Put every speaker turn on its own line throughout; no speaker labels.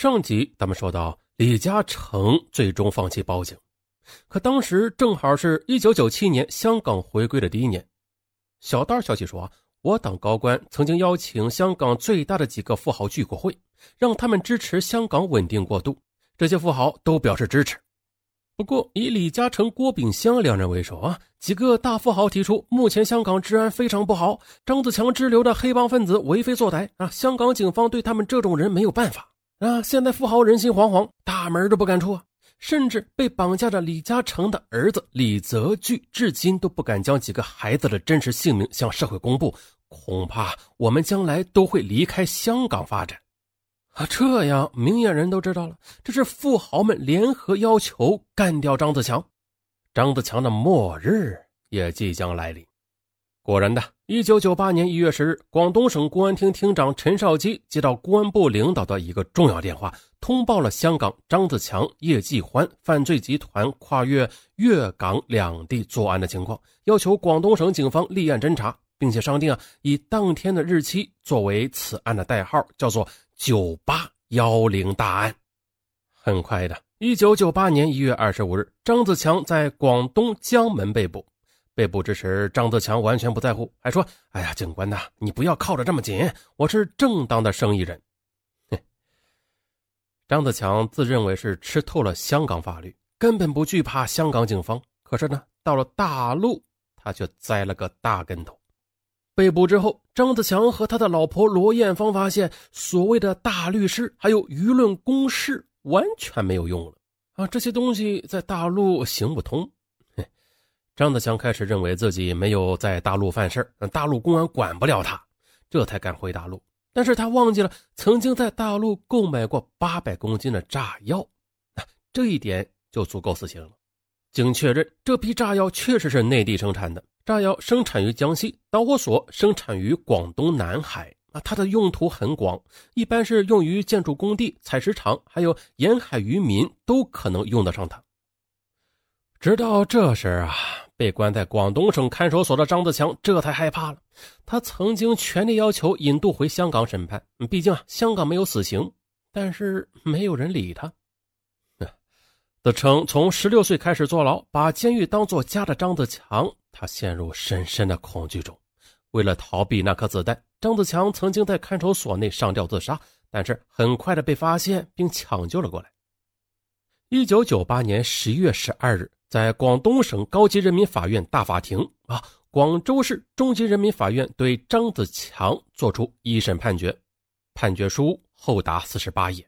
上集咱们说到，李嘉诚最终放弃报警，可当时正好是一九九七年香港回归的第一年。小道消息说，我党高官曾经邀请香港最大的几个富豪聚过会，让他们支持香港稳定过渡。这些富豪都表示支持。不过，以李嘉诚、郭炳湘两人为首啊，几个大富豪提出，目前香港治安非常不好，张子强支流的黑帮分子为非作歹啊，香港警方对他们这种人没有办法。啊！现在富豪人心惶惶，大门都不敢出啊！甚至被绑架的李嘉诚的儿子李泽钜，至今都不敢将几个孩子的真实姓名向社会公布。恐怕我们将来都会离开香港发展。啊，这样明眼人都知道了，这是富豪们联合要求干掉张子强，张子强的末日也即将来临。果然的。一九九八年一月十日，广东省公安厅厅长陈少基接到公安部领导的一个重要电话，通报了香港张子强、叶继欢犯罪集团跨越粤港两地作案的情况，要求广东省警方立案侦查，并且商定啊，以当天的日期作为此案的代号，叫做“九八幺零大案”。很快的，一九九八年一月二十五日，张子强在广东江门被捕。被捕之时，张子强完全不在乎，还说：“哎呀，警官呐，你不要靠得这么紧，我是正当的生意人。”哼张子强自认为是吃透了香港法律，根本不惧怕香港警方。可是呢，到了大陆，他却栽了个大跟头。被捕之后，张子强和他的老婆罗艳芳发现，所谓的大律师还有舆论攻势完全没有用了啊！这些东西在大陆行不通。张子强开始认为自己没有在大陆犯事大陆公安管不了他，这才敢回大陆。但是他忘记了曾经在大陆购买过八百公斤的炸药，这一点就足够死刑了。经确认，这批炸药确实是内地生产的，炸药生产于江西，导火索生产于广东南海啊，它的用途很广，一般是用于建筑工地、采石场，还有沿海渔民都可能用得上它。直到这时啊。被关在广东省看守所的张子强这才害怕了。他曾经全力要求引渡回香港审判，毕竟啊，香港没有死刑。但是没有人理他。自称从十六岁开始坐牢，把监狱当作家的张子强，他陷入深深的恐惧中。为了逃避那颗子弹，张子强曾经在看守所内上吊自杀，但是很快的被发现并抢救了过来。一九九八年十一月十二日。在广东省高级人民法院大法庭啊，广州市中级人民法院对张子强作出一审判决，判决书厚达四十八页。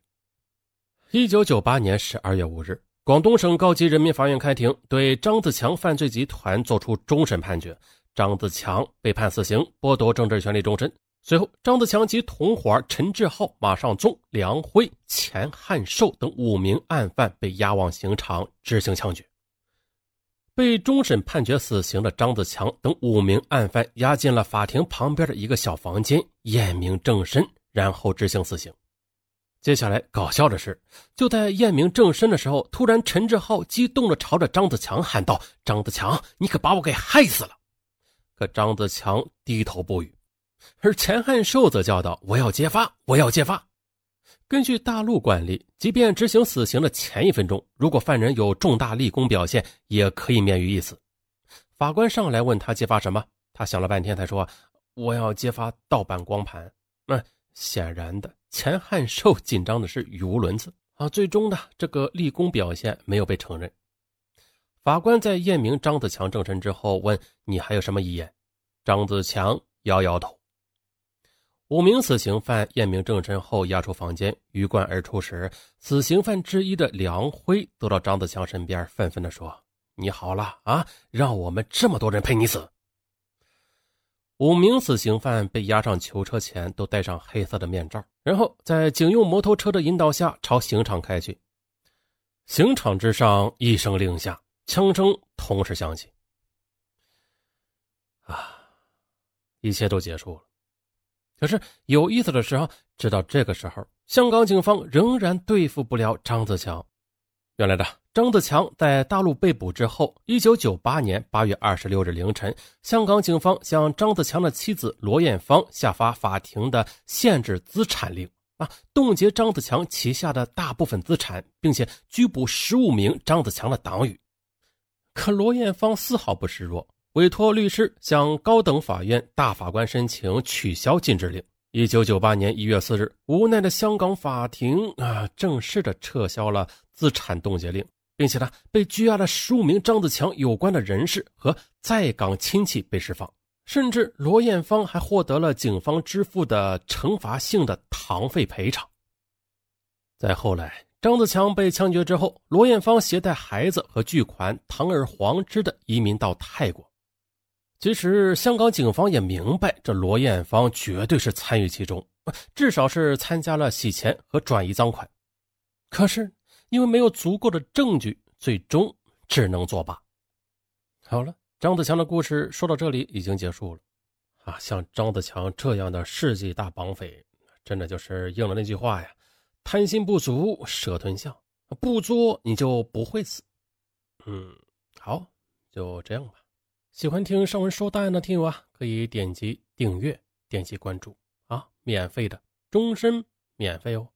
一九九八年十二月五日，广东省高级人民法院开庭，对张子强犯罪集团作出终审判决，张子强被判死刑，剥夺政治权利终身。随后，张子强及同伙陈志浩、马尚宗、梁辉、钱汉寿等五名案犯被押往刑场执行枪决。被终审判决死刑的张子强等五名案犯押进了法庭旁边的一个小房间，验明正身，然后执行死刑。接下来搞笑的是，就在验明正身的时候，突然陈志浩激动地朝着张子强喊道：“张子强，你可把我给害死了！”可张子强低头不语，而钱汉寿则叫道：“我要揭发，我要揭发。”根据大陆惯例，即便执行死刑的前一分钟，如果犯人有重大立功表现，也可以免于一死。法官上来问他揭发什么，他想了半天才说：“我要揭发盗版光盘。”那显然的，钱汉寿紧张的是语无伦次啊。最终呢，这个立功表现没有被承认。法官在验明张子强正身之后，问：“你还有什么遗言？”张子强摇摇头。五名死刑犯验明正身后押出房间，鱼贯而出时，死刑犯之一的梁辉走到张子强身边，愤愤地说：“你好了啊，让我们这么多人陪你死。”五名死刑犯被押上囚车前，都戴上黑色的面罩，然后在警用摩托车的引导下朝刑场开去。刑场之上一声令下，枪声同时响起。啊，一切都结束了。可是有意思的是啊，直到这个时候，香港警方仍然对付不了张子强。原来的张子强在大陆被捕之后，一九九八年八月二十六日凌晨，香港警方向张子强的妻子罗艳芳下发法庭的限制资产令啊，冻结张子强旗下的大部分资产，并且拘捕十五名张子强的党羽。可罗艳芳丝毫不示弱，委托律师向高等法院大法官申请取消禁制令。一九九八年一月四日，无奈的香港法庭啊，正式的撤销了资产冻结令，并且呢，被拘押的十五名张子强有关的人士和在港亲戚被释放。甚至罗艳芳还获得了警方支付的惩罚性的堂费赔偿。再后来，张子强被枪决之后，罗艳芳携带孩子和巨款堂而皇之的移民到泰国。其实，香港警方也明白，这罗艳芳绝对是参与其中，至少是参加了洗钱和转移赃款。可是，因为没有足够的证据，最终只能作罢。好了。张子强的故事说到这里已经结束了，啊，像张子强这样的世纪大绑匪，真的就是应了那句话呀：“贪心不足蛇吞象，不作你就不会死。”嗯，好，就这样吧。喜欢听上文说答案的听友啊，可以点击订阅，点击关注啊，免费的，终身免费哦。